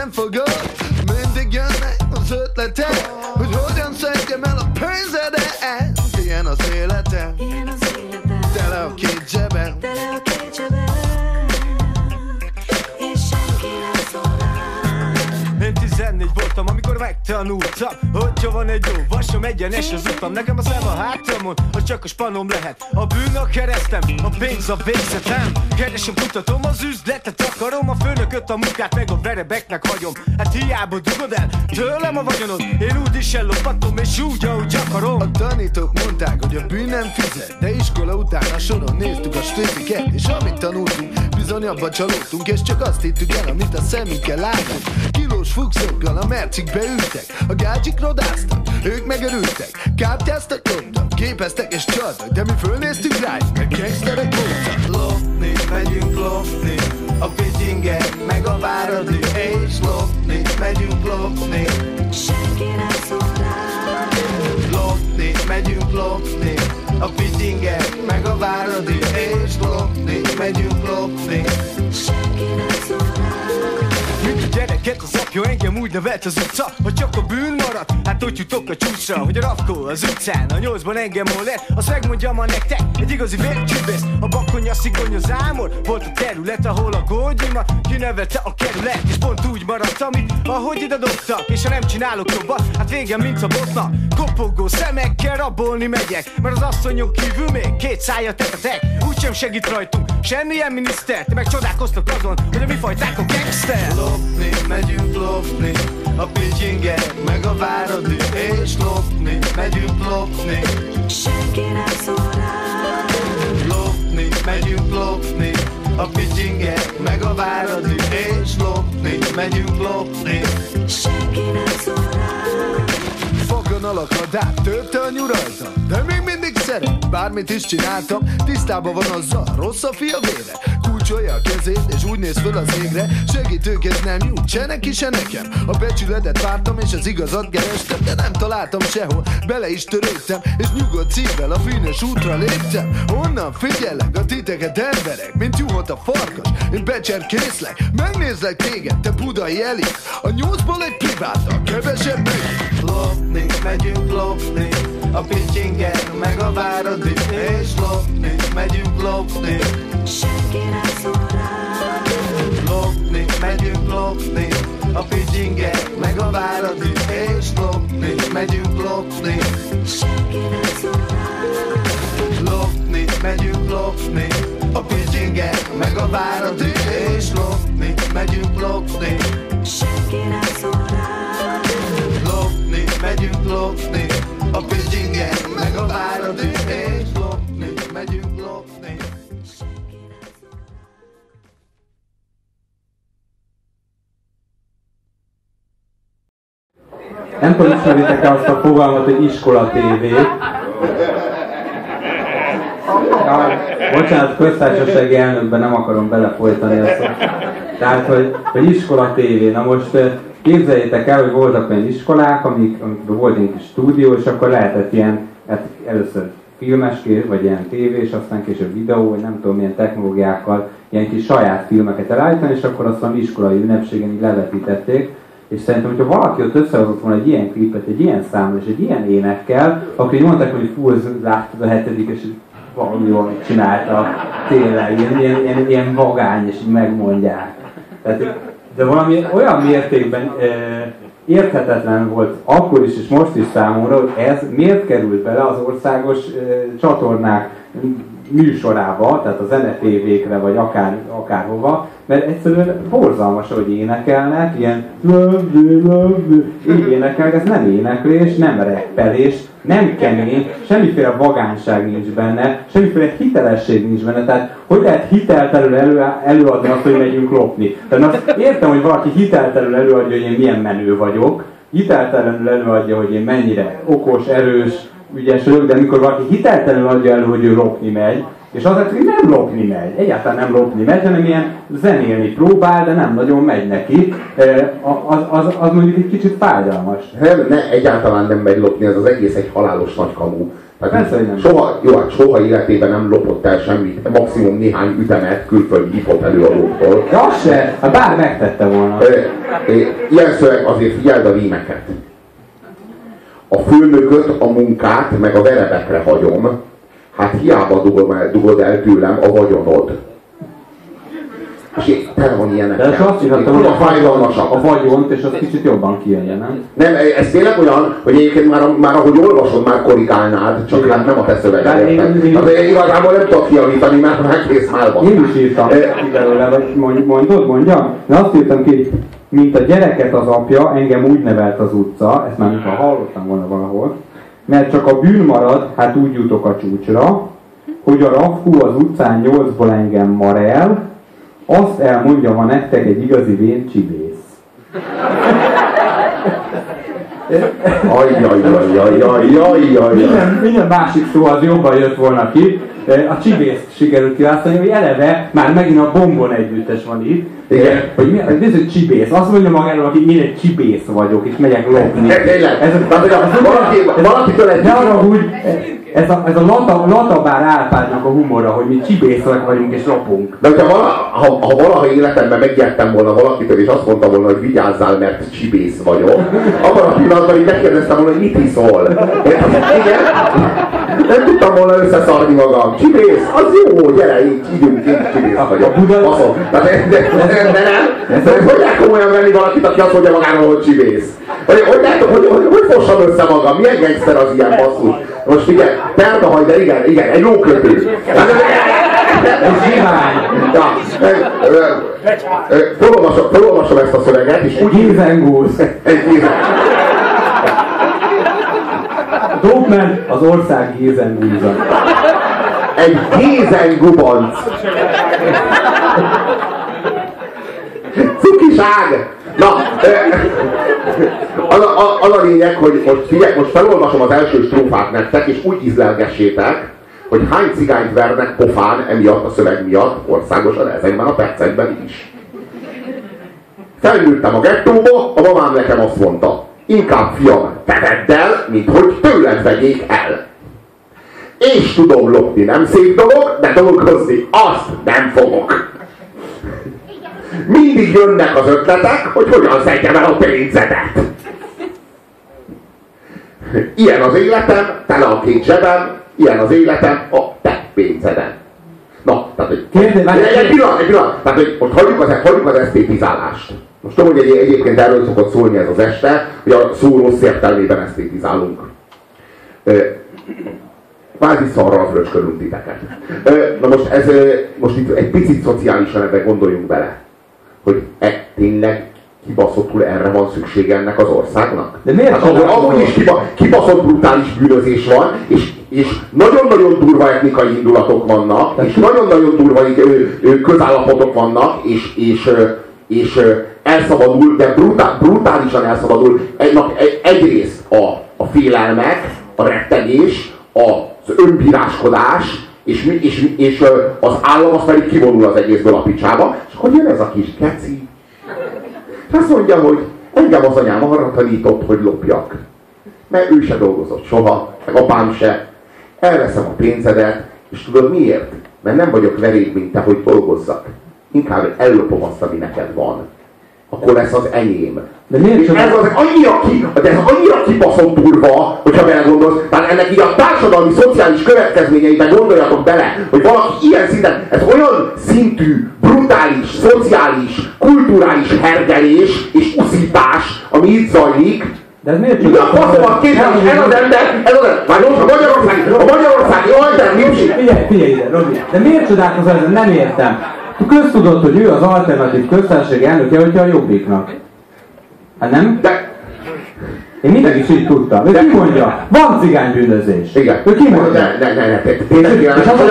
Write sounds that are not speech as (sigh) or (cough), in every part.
az nem fogod Mindig jönnek az ötletek megtanultam Hogyha van egy jó vasom, egyenes az utam. Nekem a szem a hátamon, hogy csak a spanom lehet. A bűn a keresztem, a pénz a végzetem Keresem, kutatom az üzletet, akarom A főnököt, a munkát, meg a verebeknek hagyom. Hát hiába dugod el tőlem a vagyonod Én úgy is ellopatom, és úgy, ahogy akarom. A tanítók mondták, hogy a bűn nem fizet De iskola után a soron néztük a stőziket És amit tanultunk, bizony abba csalódtunk És csak azt hittük el, amit a szemünkkel látunk Kilós fuxokkal a mercikbe ültek. A gácsik rodáztak, ők megörültek. Kártyáztak, loptak, képeztek és csaltak De mi fölnéztünk rájuk, mert gangsterek voltak. Lopni, megyünk lopni A pityinget, meg a váradi És lopni, megyünk lopni. Senki nem szól rám. Lopni, megyünk lopni A pityinget, meg a váradi És lopni, megyünk lopni gyereket az apja engem úgy az utca Hogy csak a bűn maradt, hát ott jutok a csúcsra Hogy a rafkó az utcán, a nyolcban engem hol lett Azt megmondjam ma nektek, egy igazi vércsüvész A bakonya, szigony, az ámor Volt a terület, ahol a gógyimat Kinevelte a kerület, és pont úgy maradt Amit, ahogy ide dobtak És ha nem csinálok jobbat, hát végem mint a botnak Kopogó szemekkel rabolni megyek Mert az asszonyok kívül még két szája tetetek. Úgysem segít rajtunk, semmilyen miniszter Te meg csodálkoztok azon, hogy a mi fajták a gangster Lopni, megyünk lopni A pityinget, meg a váradi És lopni, megyünk lopni Senki nem szól rám. Lopni, megyünk lopni A pityinget, meg a váradi És lopni, megyünk lopni Senki nem szól rám. Fogon alakadát, törte a nyurajta De még mindig szeret, bármit is csináltam Tisztában van azzal, rossz a fia vére Kulcsolja a kezét, és úgy néz föl az égre Segítőket nem jut, se neki, se nekem. A becsületet vártam, és az igazat kerestem De nem találtam sehol, bele is törődtem És nyugodt szívvel a bűnös útra léptem. Onnan figyellek a titeket emberek? Mint juhot a farkas, én becserkészlek Megnézlek téged, te budai elit. A nyolcból egy priváttal, kevesebb meg. Lopni, megyünk lopni A pityinget, meg a váradi És lopni, megyünk lopni. Senki nem szól rám. Lopni, megyünk lopni. A pityinget, meg a váradi És lopni, megyünk lopni. Senki nem szól rám. Lopni, megyünk lopni. A pityinget, meg a váradi És lopni, megyünk lopni. Senki nem szól. Nem tudom, ismeritek-e azt a fogalmat, hogy iskola TV. Jaj, bocsánat, köztársasági elnökben nem akarom belefolytani szót. Tehát, hogy, hogy iskola TV. Na most eh, képzeljétek el, hogy voltak olyan iskolák, amik, amikben volt egy kis stúdió, és akkor lehetett ilyen, hát először filmes, vagy ilyen tévés, aztán később videó, vagy nem tudom milyen technológiákkal ilyen kis saját filmeket elállítani, és akkor azt valami iskolai ünnepségen így levetítették. És szerintem, hogyha valaki ott összehozott volna egy ilyen klipet, egy ilyen számmal és egy ilyen énekkel, akkor így mondták, hogy fú, ez láttad a hetedik, és valami jól csinálta, tényleg, ilyen, ilyen, ilyen, ilyen vagány, és így megmondják. Tehát, de valami olyan mértékben e, érthetetlen volt akkor is, és most is számomra, hogy ez miért került bele az országos e, csatornák műsorába, tehát a zenetévékre, vagy akár, akárhova, mert egyszerűen borzalmas, hogy énekelnek, ilyen így énekelnek, ez nem éneklés, nem reppelés, nem kemény, semmiféle vagánság nincs benne, semmiféle hitelesség nincs benne, tehát hogy lehet hiteltelenül elő, előadni azt, hogy megyünk lopni? Tehát azt értem, hogy valaki hiteltelenül előadja, hogy én milyen menő vagyok, hiteltelenül előadja, hogy én mennyire okos, erős, ügyes vagyok, de amikor valaki hiteltelenül adja elő, hogy ő lopni megy, és az hogy nem lopni megy, egyáltalán nem lopni megy, hanem ilyen zenélni próbál, de nem nagyon megy neki, eh, az, az, az mondjuk egy kicsit fájdalmas. Nem, ne, egyáltalán nem megy lopni, ez az egész egy halálos nagy kamu. Persze, Tehát hogy nem. soha, jó, hát soha életében nem lopott el semmit, maximum néhány ütemet külföldi hipot előadóktól. De az se, hát bár megtette volna. Ö, ö, Ilyen szöveg azért figyeld a rímeket. A főnököt, a munkát, meg a verebekre hagyom, hát hiába dugod, el- dugod el tőlem a vagyonod. És én tele van ilyenek. De azt írtam, hogy a fájdalmasak. a vagyont, és az kicsit jobban kijönje, nem? Nem, ez tényleg olyan, hogy egyébként már, már ahogy olvasod, már korrigálnád, csak Igen. hát nem a te szöveged. De én- érted? én- igazából nem tudok kiavítani, mert már kész már van. Én is írtam ki belőle, vagy mond- mondod, mondjam? De azt írtam ki, mint a gyereket az apja, engem úgy nevelt az utca, ezt már mintha hallottam volna valahol, mert csak a bűn marad, hát úgy jutok a csúcsra, hogy a rafkú az utcán nyolcból engem mar el, azt elmondja ma nektek egy igazi vén csibész. Ajjajjajjajjajjajjaj. Minden, minden másik szó az jobban jött volna ki. A csibészt sikerült kiválasztani, hogy eleve már megint a bombon együttes van itt. Igen. Hogy mi, hogy ez egy csibész. Azt mondja magáról, aki én egy csibész vagyok, és megyek lopni. Ez, hogy valakitől egy ne arra úgy, ez a, ez a lata, latabár Árpádnak a humora, hogy mi csibészek vagyunk és lopunk. De hogyha vala, ha, ha valaha életemben megijedtem volna valakitől, és azt mondta volna, hogy vigyázzál, mert csibész vagyok, abban a pillanatban így megkérdeztem volna, hogy mit iszol. Igen? Nem tudtam volna összeszarni magam. Csibész, az jó, gyere, így ígyunk, én csibész vagyok. Baszom. De, de, de, de, de nem. De hogy lehet komolyan venni valakit, aki azt mondja magáról, hogy csibész? Hogy, hogy lehet, hogy, hogy, hogy fossam össze magam? Milyen gangster az ilyen basszus? Most igen, perdahaj, de igen, igen, egy lókötő. Ez zsivány. Ja, felolvasom, ezt a szöveget, és úgy Gizengúz. egy Dopman az ország Gizengúza. egy gézen gubanc. Cukiság! Na, az a, az a lényeg, hogy most, figyelj, most felolvasom az első strófát nektek, és úgy ízlelgessétek, hogy hány cigányt vernek pofán emiatt a szöveg miatt országosan ezekben a percekben is. Felnőttem a gettóba, a mamám nekem azt mondta, inkább fiam, te vedd el, mint hogy tőled vegyék el. És tudom lopni, nem szép dolog, de dolgozni azt nem fogok. Mindig jönnek az ötletek, hogy hogyan szedjem el a pénzedet. Ilyen az életem, tele a két zsebem, ilyen az életem, a te pénzeden. Na, tehát, hogy... Kérdez- egy, pillanat, egy pillanat. Tehát, hogy most hagyjuk az, hagyjuk az esztétizálást. Most tudom, hogy egy, egyébként erről szokott szólni ez az este, hogy a szó rossz értelmében esztétizálunk. Kvázi szarral fröcskölünk titeket. Ö, Na most ez, most itt egy picit szociálisan ebbe gondoljunk bele. Hogy e, tényleg kibaszottul erre van szüksége ennek az országnak? De miért Hát, ahol amúgy is kiba, kibaszott brutális bűnözés van, és, és nagyon-nagyon durva etnikai indulatok vannak, és nagyon-nagyon durva közállapotok vannak, és, és, és elszabadul, de brutál, brutálisan elszabadul egy, egy, egyrészt a, a félelmek, a rettegés, az önbíráskodás, és, és, és az állam az pedig kivonul az egészből a picsába, és akkor jön ez a kis keci, és azt mondja, hogy engem az anyám arra tanított, hogy lopjak. Mert ő se dolgozott soha, meg apám se. Elveszem a pénzedet, és tudod miért? Mert nem vagyok verék, mint te, hogy dolgozzak. Inkább ellopom azt, ami neked van. Akkor lesz az enyém. De miért És csak- ez az annyira, ki, de ez annyira kibaszott durva, hogyha belegondolsz, tehát ennek így a társadalmi, szociális következményeiben gondoljatok bele, hogy valaki ilyen szinten, ez olyan szintű, brutális, szociális, kulturális hergelés és uszítás, ami itt zajlik, De ez miért mi a faszomat képzel, ez az ember, ez az ember, várj, most a Magyarországi, a Magyarországi alternatív Figyelj, figyelj ide, Robi, de miért csodálkozol ezen? Nem értem. Köztudott, hogy ő az alternatív köztársaság elnöke, hogyha a jobbiknak. Hát nem? de Én mindig is így tudtam. Ő ki mondja? Van cigánybűnözés. igen, Ő ki ne, mondja? ne, ne, tényleg, és az, a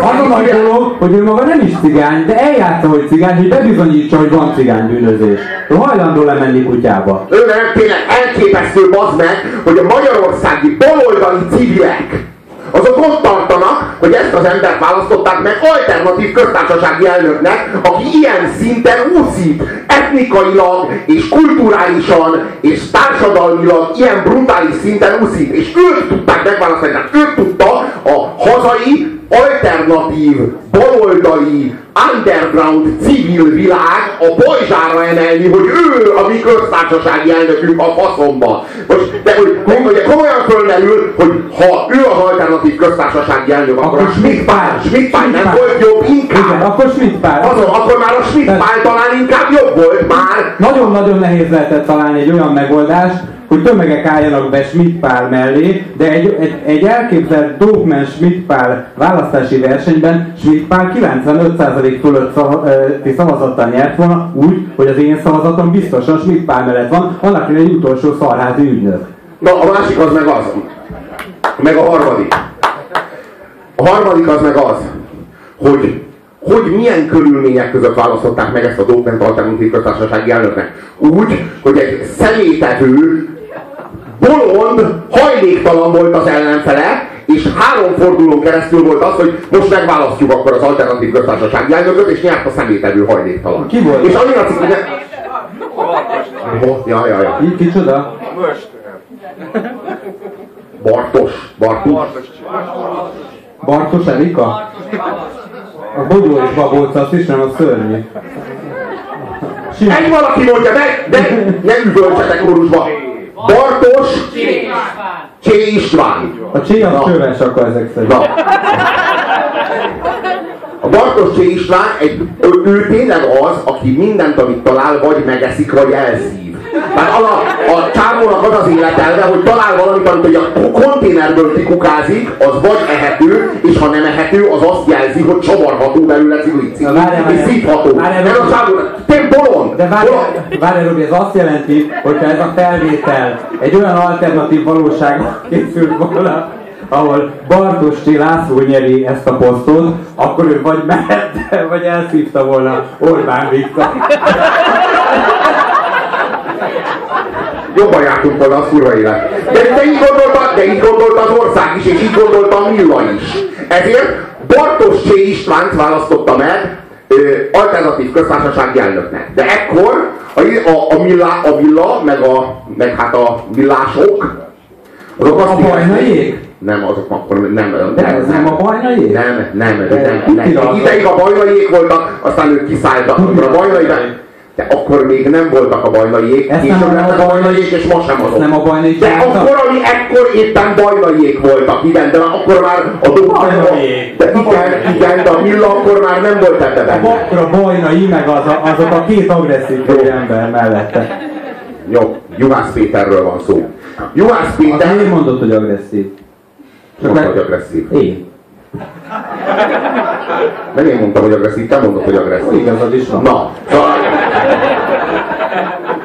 az, az a dolog, hogy ő maga nem is cigány, de eljátsza, hogy cigány, hogy bebizonyítsa, hogy van cigánybűnözés. Ő hajlandó lemenni kutyába. Ő nem tényleg elképesztő bazd meg, hogy a magyarországi baloldali civilek, azok ott tartanak, hogy ezt az embert választották meg alternatív köztársasági elnöknek, aki ilyen szinten úszít, etnikailag és kulturálisan és társadalmilag ilyen brutális szinten úszít, és ők tudták megválasztani, tehát ők tudta a hazai alternatív, baloldali, underground civil világ a pajzsára emelni, hogy ő a mi köztársasági elnökünk a faszomba. Most, de hogy, hogy komolyan fölmerül, hogy ha ő az alternatív köztársasági elnök, akkor, Akkor a Schmidt Pál, Schmidt Pál nem volt jobb inkább. Igen, akkor Schmidt Pál. Azon, akkor már a Schmidt Pál talán inkább jobb volt már. Nagyon-nagyon nehéz lehetett találni egy olyan megoldást, hogy tömegek álljanak be Schmidt Pál mellé, de egy, egy, egy elképzelt Dogman Schmidt Pál választási versenyben Schmidt Pál 95% fölött szava- szavazattal nyert volna, úgy, hogy az én szavazatom biztosan Schmidt Pál mellett van, annak én egy utolsó szarházi ügynök. Na, a másik az meg az. Meg a harmadik. A harmadik az meg az, hogy hogy milyen körülmények között választották meg ezt a Dókment alternatív köztársasági elnöknek. Úgy, hogy egy személytevő, bolond, hajléktalan volt az ellenfele, és három fordulón keresztül volt az, hogy most megválasztjuk akkor az alternatív köztársasági elnököt, és nyert a személytevő hajléktalan. Ki volt? És annyira cikk, hogy... Ja, ja, ja. Ki, kicsoda? Bartos. Bartus. Bartos Erika? A Bogyó és Babóca, azt ismerem, az szörnyű. Simán. Egy valaki mondja meg, de ne üvöltsetek korusba. Bartos Csé István. A Csé az csöves akkor ezek szerint. Na. A Bartos Csé István, egy, ő, ő tényleg az, aki mindent, amit talál, vagy megeszik, vagy elszív. Tehát az a, csávónak az az életelve, hogy talál valamit, amit hogy a konténerből kikukázik, az vagy ehető, és ha nem ehető, az azt jelzi, hogy csavarható belőle ciglicik. És szívható. Ez a várjál. csávó, te bolond! De várj, Robi, ez azt jelenti, hogyha ez a felvétel egy olyan alternatív valóságban készült volna, ahol Bartos Csé László nyeri ezt a posztot, akkor ő vagy mehette, vagy elszívta volna Orbán Viktor. Jobban jártunk volna a kurva élet. De, de, így gondolta, de így gondolta az ország is, és így gondolta a Milla is. Ezért Bartos Csé Istvánt választotta meg alternatív köztársasági elnöknek. De ekkor a, a, a, Milla, a Milla, meg, a, meg hát a Millások, azok azt A bajnaiék? Nem, azok akkor nem. nem De ez nem a bajnaiék? Nem, nem, nem. nem. Egy ideig a bajnaiék voltak, aztán ők kiszálltak. Akkor a bajnaiék, de akkor még nem voltak a bajnaiék, Ezt és nem a a bajnaiék, és ma sem azok. nem a bajnaiék De csináltak? akkor, ami ekkor éppen bajnaiék voltak, igen, de akkor már a. Bajnaiék. De igen, igen, de a Milla akkor már nem volt ebbe A benne. Bakra bajnai, meg az a, azok a két agresszív ember mellette. Jó, Juhász Péterről van szó. Juhász Péter... miért mondod, hogy agresszív? Mondta, hogy agresszív. Én. Nem én mondtam, hogy agresszív, te mondtad, hogy agresszív. Igazad is van. Na, szóval...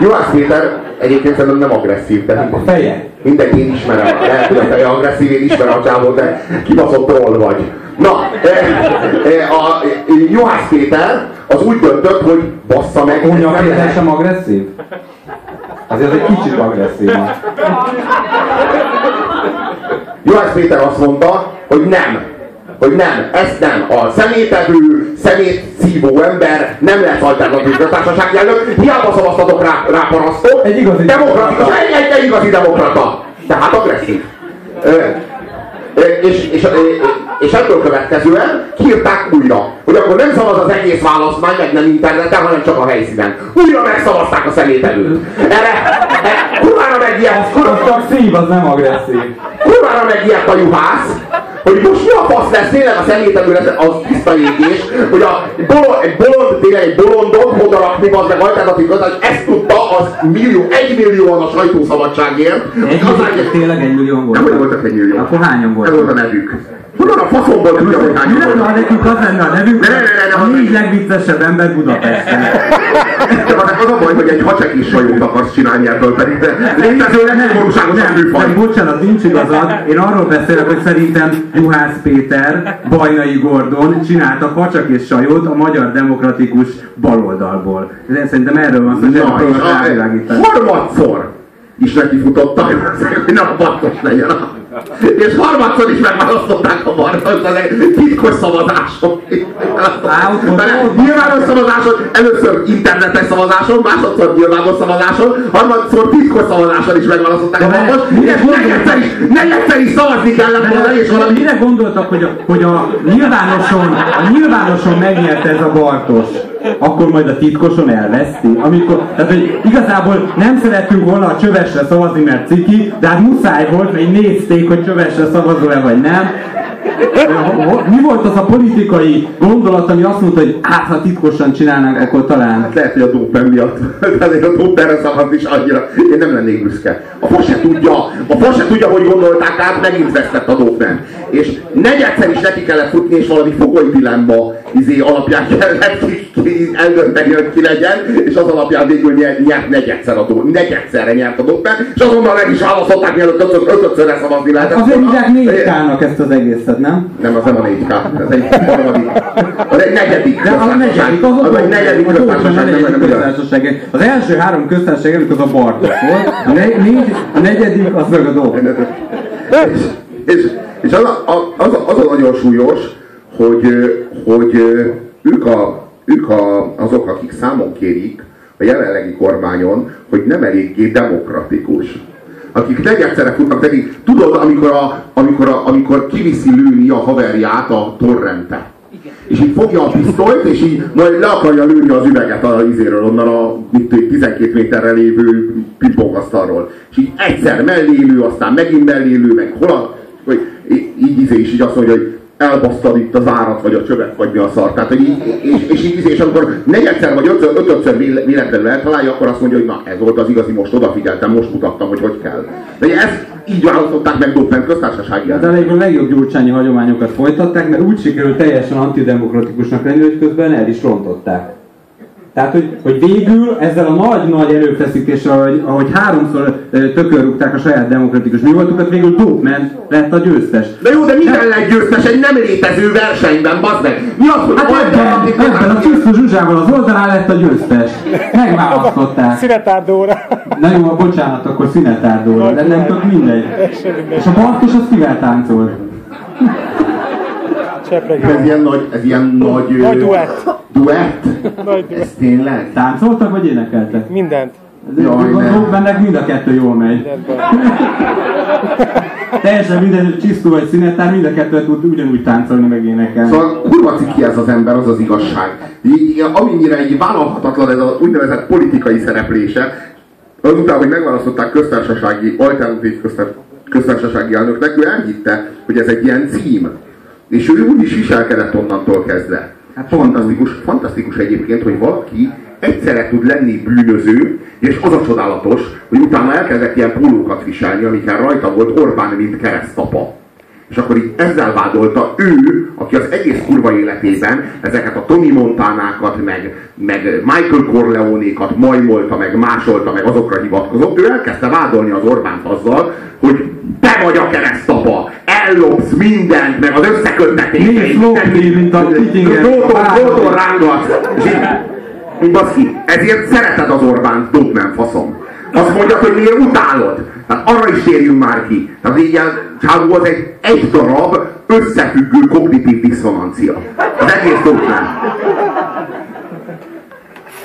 Juhász Péter egyébként szerintem nem agresszív, de A feje. mindegy, én ismerem. Lehet, hogy a feje agresszív, én ismerem a csávót, de kibaszott troll vagy. Na, eh, eh, a Juhász Péter az úgy döntött, hogy bassza meg, nem Péter sem agresszív? Azért egy kicsit agresszív. Juhász Péter azt mondta, hogy nem. Hogy nem, ezt nem. A szemétevő, szemét szívó ember nem lesz alternatív köztársasági elnök. Hiába szavaztatok rá, rá parasztot. Egy igazi demokrata. egy, egy, egy igazi demokrata. Tehát agresszív. Ö, és, és, és ebből következően kiírták újra, hogy akkor nem szavaz az egész választmány, meg nem interneten, hanem csak a helyszínen. Újra megszavazták a szemétevőt. Erre, kurvára megijedt, kurvára, szív, az nem agresszív. kurvára megijedt a juhász, hogy most mi a fasz lesz, tényleg a szemétevő lesz, az tiszta égés, hogy a bolond, egy bolond, tényleg egy bolondot oda rakni, az meg alternatív gazdag, hogy ezt tudta, az millió, egy millióan a sajtószabadságért. Egy millió, tényleg egy millió nem volt. hogy voltak egy millió. Akkor hányan Ez voltak? volt a nevük. Honnan a faszomból tudja, hogy hányan lenne, ha voltak? nekünk az lenne a nevünk? Ne, ne, ne, ne, A négy legviccesebb ember Budapesten. (laughs) De az a baj, hogy egy hacsekis sajót akarsz csinálni ebből pedig. Létezőleg nem valóságos a nem, műfaj. nem, bocsánat, nincs igazad. Én arról beszélek, hogy szerintem Juhász Péter, Bajnai Gordon csinálta facsak és sajót a magyar demokratikus baloldalból. De Szerintem erről van szó, nem a- rávilágítani. harmadszor is neki futotta, (laughs) hogy nem a batos legyen. És harmadszor is megválasztották a Bartost az egy titkos szavazáson. Nyilvános szavazáson, először internetes szavazáson, másodszor nyilvános szavazáson, harmadszor titkos szavazáson is megválasztották a De mire és negyedszer is, negyedszer is szavazni kellett volna, és valami Mire gondoltak, hogy a, hogy a nyilvánoson, a nyilvánoson megnyerte ez a Bartos, akkor majd a titkoson elveszti? Amikor, tehát, hogy igazából nem szerettünk volna a csövesre szavazni, mert ciki, de hát muszáj volt, mert nézték, hogy csövesre szavazol-e vagy nem. Mi volt az a politikai gondolat, ami azt mondta, hogy hát ha titkosan csinálnánk, akkor talán... Hát lehet, hogy a dópen miatt. (laughs) Azért a dóperre szavazni is annyira. Én nem lennék büszke. A fa se tudja, a fa se tudja, hogy gondolták át, megint vesztett a dópen. És negyedszer is neki kellett futni, és valami fogoly dilemma izé alapján kellett eldönteni, hogy ki legyen, és az alapján végül nyert, negyedszer a dó, negyedszerre nyert a dópen, és azonnal meg is választották, mielőtt ötöt, ötötszörre szavazni lehetett. Azért hívják négykának ezt az egészet, nem? Nem, az nem a 4K, ez egy harmadik. Az egy negyedik De a negyedik, az Az egy negyedik köztársaság. Az első három köztársaság előtt az a Bartos volt, a, négy, a negyedik az meg a Dóh. És, és, és az, a- az, a, az a nagyon súlyos, hogy, hogy ők, a, ők a, azok, akik számon kérik a jelenlegi kormányon, hogy nem eléggé demokratikus. Akik negyedszerre futnak neki, tudod, amikor, a, amikor, a, amikor kiviszi lőni a haverját a torrente. És így fogja a pisztolyt, és így majd le akarja lőni az üveget a izéről, onnan a mit tudom, 12 méterre lévő pingpongasztalról. És így egyszer mellé lő, aztán megint mellé lő, meg hol a, vagy így izé, és így azt mondja, hogy elbasztad itt az árat, vagy a csövet, vagy mi a szar. Tehát, hogy így, és, és így és amikor negyedszer vagy ötször, ötödször véle- véletlenül eltalálja, akkor azt mondja, hogy na ez volt az igazi, most odafigyeltem, most mutattam, hogy hogy kell. De ezt így választották meg Dobbent köztársasági De elég a legjobb gyurcsányi hagyományokat folytatták, mert úgy sikerült teljesen antidemokratikusnak lenni, hogy közben el is rontották. Tehát, hogy, hogy végül ezzel a nagy-nagy erőfeszítéssel, ahogy, ahogy háromszor tökörrúgták a saját demokratikus mi voltukat, végül Dopman lett a győztes. De jó, de minden lett győztes egy nem létező versenyben, bazd meg! Mi az, hogy Hát ebben, ebben a Csisztus Zsuzsával az oldalán lett a győztes. Megválasztották. Szünetárdóra. Na jó, bocsánat, akkor szünetárdóra, de nem tök mindegy. És a Bartos az kivel táncol? Csepregi. Ez ilyen nagy, ez ilyen nagy... Nagy duett. Duett? Nagy duett. Ez tényleg? Táncoltak vagy énekeltek? Mindent. Jaj, nem. Bennek mind a kettő jól megy. Teljesen hogy csisztó vagy szünetár, mind a kettőt tud ugyanúgy táncolni, meg énekelni. Szóval kurva ciki ez az ember, az az igazság. Amennyire így vállalhatatlan ez az úgynevezett politikai szereplése, azután, hogy megválasztották köztársasági, alternatív köztár- köztársasági elnöknek, ő elhitte, hogy ez egy ilyen cím. És ő úgy is viselkedett onnantól kezdve. Hát fantasztikus, fantasztikus egyébként, hogy valaki egyszerre tud lenni bűnöző, és az a csodálatos, hogy utána elkezdett ilyen pólókat viselni, amiken rajta volt Orbán, mint keresztapa. És akkor így ezzel vádolta ő, aki az egész kurva életében ezeket a Tommy Montánákat, meg, meg Michael Corleonékat majmolta, meg másolta, meg azokra hivatkozott, ő elkezdte vádolni az Orbánt azzal, hogy te vagy a keresztapa, ellopsz mindent, meg az összeköttetéseit, Mész lopni, mint a Kikinger. Róton így, így baszki, ezért szereted az Orbánt, dob nem faszom. Azt mondja, hogy miért utálod. Tehát arra is térjünk már ki. Tehát így ilyen csávó az egy, egy darab összefüggő kognitív diszonancia. Az egész dob nem.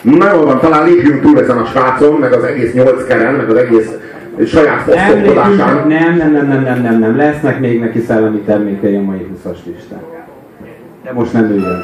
Na jól van, talán lépjünk túl ezen a srácon, meg az egész nyolc keren, meg az egész saját fosztokodásán. nem, nem, nem, nem, nem, nem, nem, lesznek még neki szellemi termékei a mai 20-as listán. De most nem ő jön.